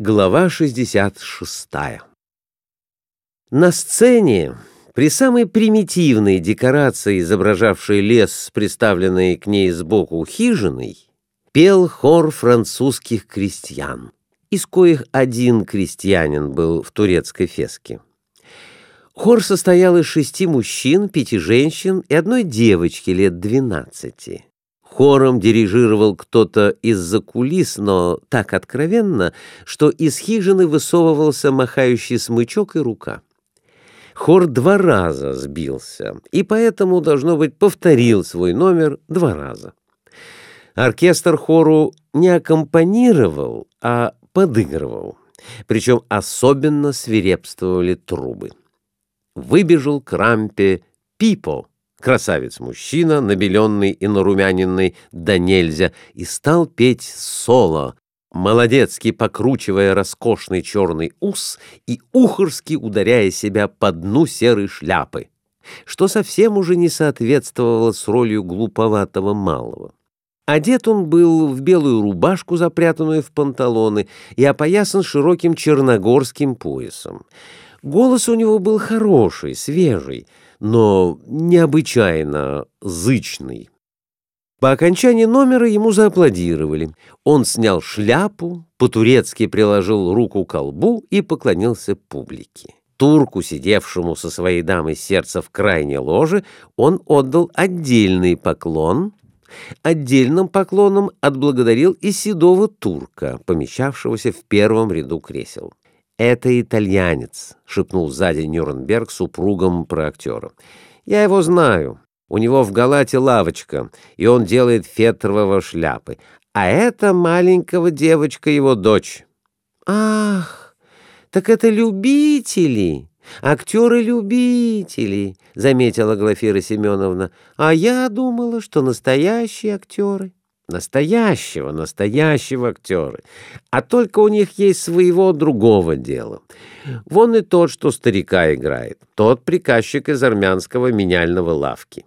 Глава 66 На сцене, при самой примитивной декорации, изображавшей лес, приставленный к ней сбоку хижиной, пел хор французских крестьян, из коих один крестьянин был в турецкой феске. Хор состоял из шести мужчин, пяти женщин и одной девочки лет двенадцати. Хором дирижировал кто-то из-за кулис, но так откровенно, что из хижины высовывался махающий смычок и рука. Хор два раза сбился, и поэтому, должно быть, повторил свой номер два раза. Оркестр хору не аккомпанировал, а подыгрывал, причем особенно свирепствовали трубы. Выбежал к рампе Пипо, красавец-мужчина, набеленный и нарумяненный да нельзя, и стал петь соло, молодецки покручивая роскошный черный ус и ухорски ударяя себя по дну серой шляпы, что совсем уже не соответствовало с ролью глуповатого малого. Одет он был в белую рубашку, запрятанную в панталоны, и опоясан широким черногорским поясом. Голос у него был хороший, свежий, но необычайно зычный. По окончании номера ему зааплодировали. Он снял шляпу, по-турецки приложил руку к колбу и поклонился публике. Турку, сидевшему со своей дамой сердца в крайней ложе, он отдал отдельный поклон. Отдельным поклоном отблагодарил и седого турка, помещавшегося в первом ряду кресел. «Это итальянец», — шепнул сзади Нюрнберг супругом про актера. «Я его знаю. У него в Галате лавочка, и он делает фетрового шляпы. А это маленького девочка его дочь». «Ах, так это любители, актеры-любители», — заметила Глафира Семеновна. «А я думала, что настоящие актеры». Настоящего, настоящего актера. А только у них есть своего другого дела. Вон и тот, что старика играет. Тот приказчик из армянского меняльного лавки.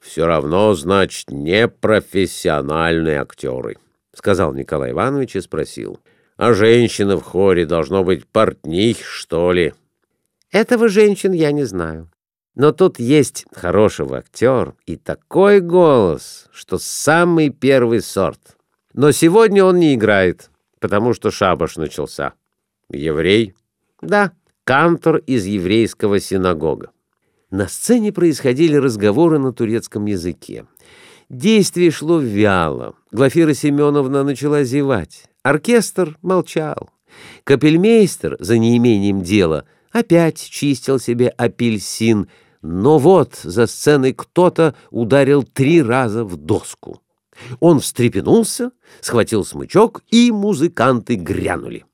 Все равно, значит, непрофессиональные актеры, сказал Николай Иванович и спросил. А женщины в хоре должно быть портних, что ли? Этого женщин я не знаю. Но тут есть хороший актер и такой голос, что самый первый сорт. Но сегодня он не играет, потому что шабаш начался. Еврей? Да, кантор из еврейского синагога. На сцене происходили разговоры на турецком языке. Действие шло вяло. Глафира Семеновна начала зевать. Оркестр молчал. Капельмейстер, за неимением дела, опять чистил себе апельсин — но вот за сценой кто-то ударил три раза в доску. Он встрепенулся, схватил смычок, и музыканты грянули.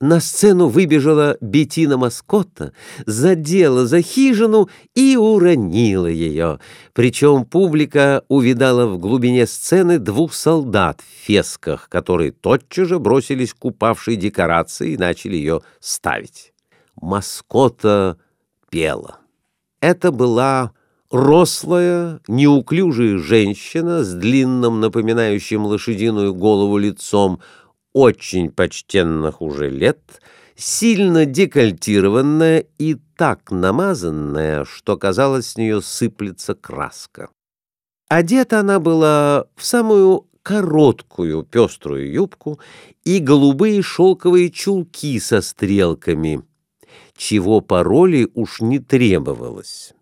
На сцену выбежала Бетина Маскотта, задела за хижину и уронила ее. Причем публика увидала в глубине сцены двух солдат в фесках, которые тотчас же бросились к упавшей декорации и начали ее ставить. Маскотта пела. Это была рослая, неуклюжая женщина с длинным, напоминающим лошадиную голову лицом, очень почтенных уже лет, сильно декольтированная и так намазанная, что, казалось, с нее сыплется краска. Одета она была в самую короткую пеструю юбку и голубые шелковые чулки со стрелками — чего пароли уж не требовалось.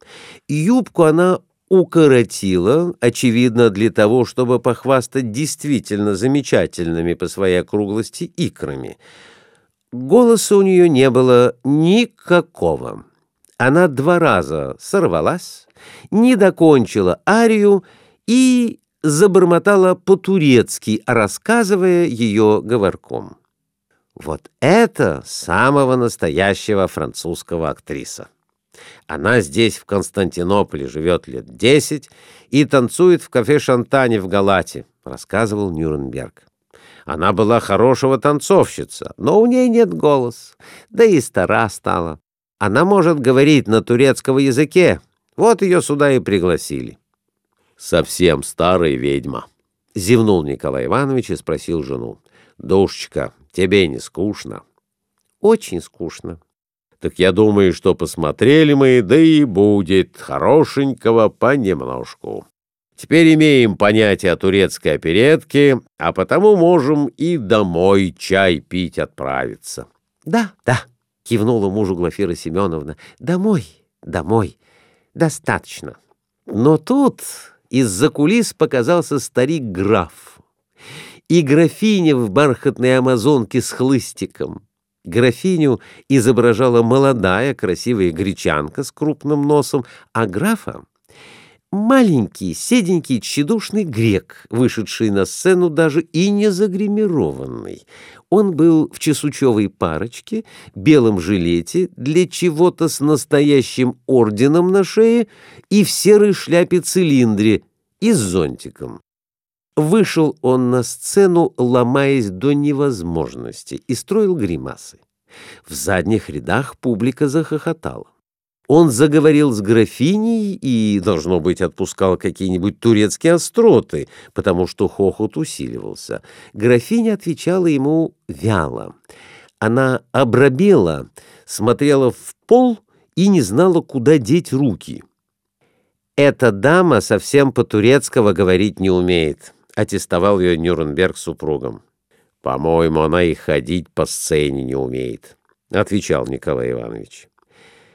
Юбку она укоротила, очевидно, для того, чтобы похвастать действительно замечательными по своей округлости икрами. Голоса у нее не было никакого. Она два раза сорвалась, не докончила арию и забормотала по-турецки, рассказывая ее говорком. Вот это самого настоящего французского актриса. Она здесь, в Константинополе, живет лет десять и танцует в кафе «Шантане» в Галате, рассказывал Нюрнберг. Она была хорошего танцовщица, но у ней нет голоса, да и стара стала. Она может говорить на турецком языке, вот ее сюда и пригласили. «Совсем старая ведьма», — зевнул Николай Иванович и спросил жену. «Душечка, тебе не скучно?» очень скучно. Так я думаю, что посмотрели мы, да и будет хорошенького понемножку. Теперь имеем понятие о турецкой оперетке, а потому можем и домой чай пить отправиться. — Да, да, — кивнула мужу Глафира Семеновна, — домой, домой, достаточно. Но тут из-за кулис показался старик-граф и графиня в бархатной амазонке с хлыстиком. Графиню изображала молодая красивая гречанка с крупным носом, а графа — маленький, седенький, тщедушный грек, вышедший на сцену даже и не загримированный. Он был в чесучевой парочке, белом жилете, для чего-то с настоящим орденом на шее и в серой шляпе-цилиндре и с зонтиком. Вышел он на сцену, ломаясь до невозможности, и строил гримасы. В задних рядах публика захохотала. Он заговорил с графиней и, должно быть, отпускал какие-нибудь турецкие остроты, потому что хохот усиливался. Графиня отвечала ему вяло. Она обрабела, смотрела в пол и не знала, куда деть руки. «Эта дама совсем по-турецкого говорить не умеет», — аттестовал ее Нюрнберг супругом. «По-моему, она и ходить по сцене не умеет», — отвечал Николай Иванович.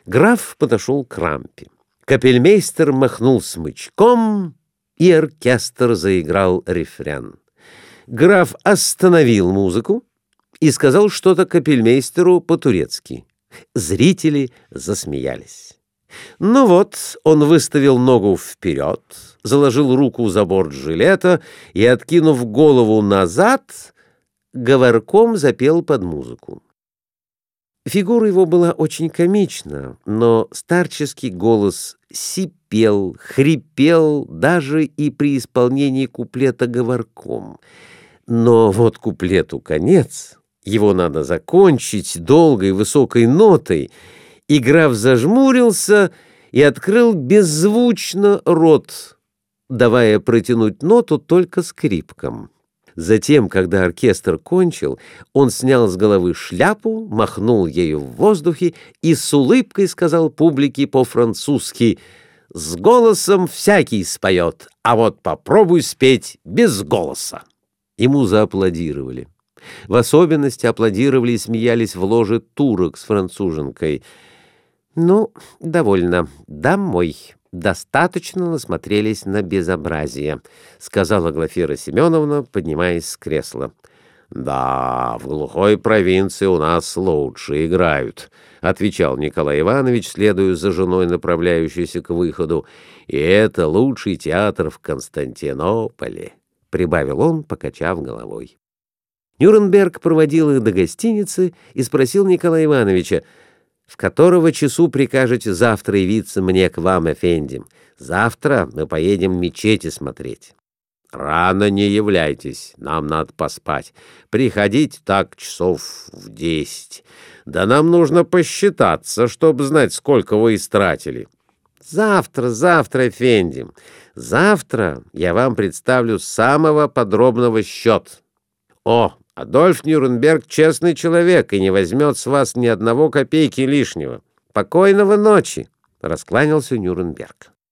Граф подошел к рампе. Капельмейстер махнул смычком, и оркестр заиграл рефрен. Граф остановил музыку и сказал что-то капельмейстеру по-турецки. Зрители засмеялись. Ну вот, он выставил ногу вперед, заложил руку за борт жилета и, откинув голову назад, говорком запел под музыку. Фигура его была очень комична, но старческий голос сипел, хрипел даже и при исполнении куплета говорком. Но вот куплету конец, его надо закончить долгой высокой нотой — и граф зажмурился и открыл беззвучно рот, давая протянуть ноту только скрипкам. Затем, когда оркестр кончил, он снял с головы шляпу, махнул ею в воздухе и с улыбкой сказал публике по-французски «С голосом всякий споет, а вот попробуй спеть без голоса». Ему зааплодировали. В особенности аплодировали и смеялись в ложе турок с француженкой — «Ну, довольно. Домой. Достаточно насмотрелись на безобразие», — сказала Глафира Семеновна, поднимаясь с кресла. «Да, в глухой провинции у нас лучше играют», — отвечал Николай Иванович, следуя за женой, направляющейся к выходу. «И это лучший театр в Константинополе», — прибавил он, покачав головой. Нюрнберг проводил их до гостиницы и спросил Николая Ивановича, в которого часу прикажете завтра явиться мне к вам, Эфендим? Завтра мы поедем мечети смотреть. Рано не являйтесь, нам надо поспать. Приходите так часов в десять. Да нам нужно посчитаться, чтобы знать, сколько вы истратили. Завтра, завтра, Эфендим. Завтра я вам представлю самого подробного счет. О, Адольф Нюрнберг честный человек и не возьмет с вас ни одного копейки лишнего. Покойного ночи, — раскланялся Нюрнберг.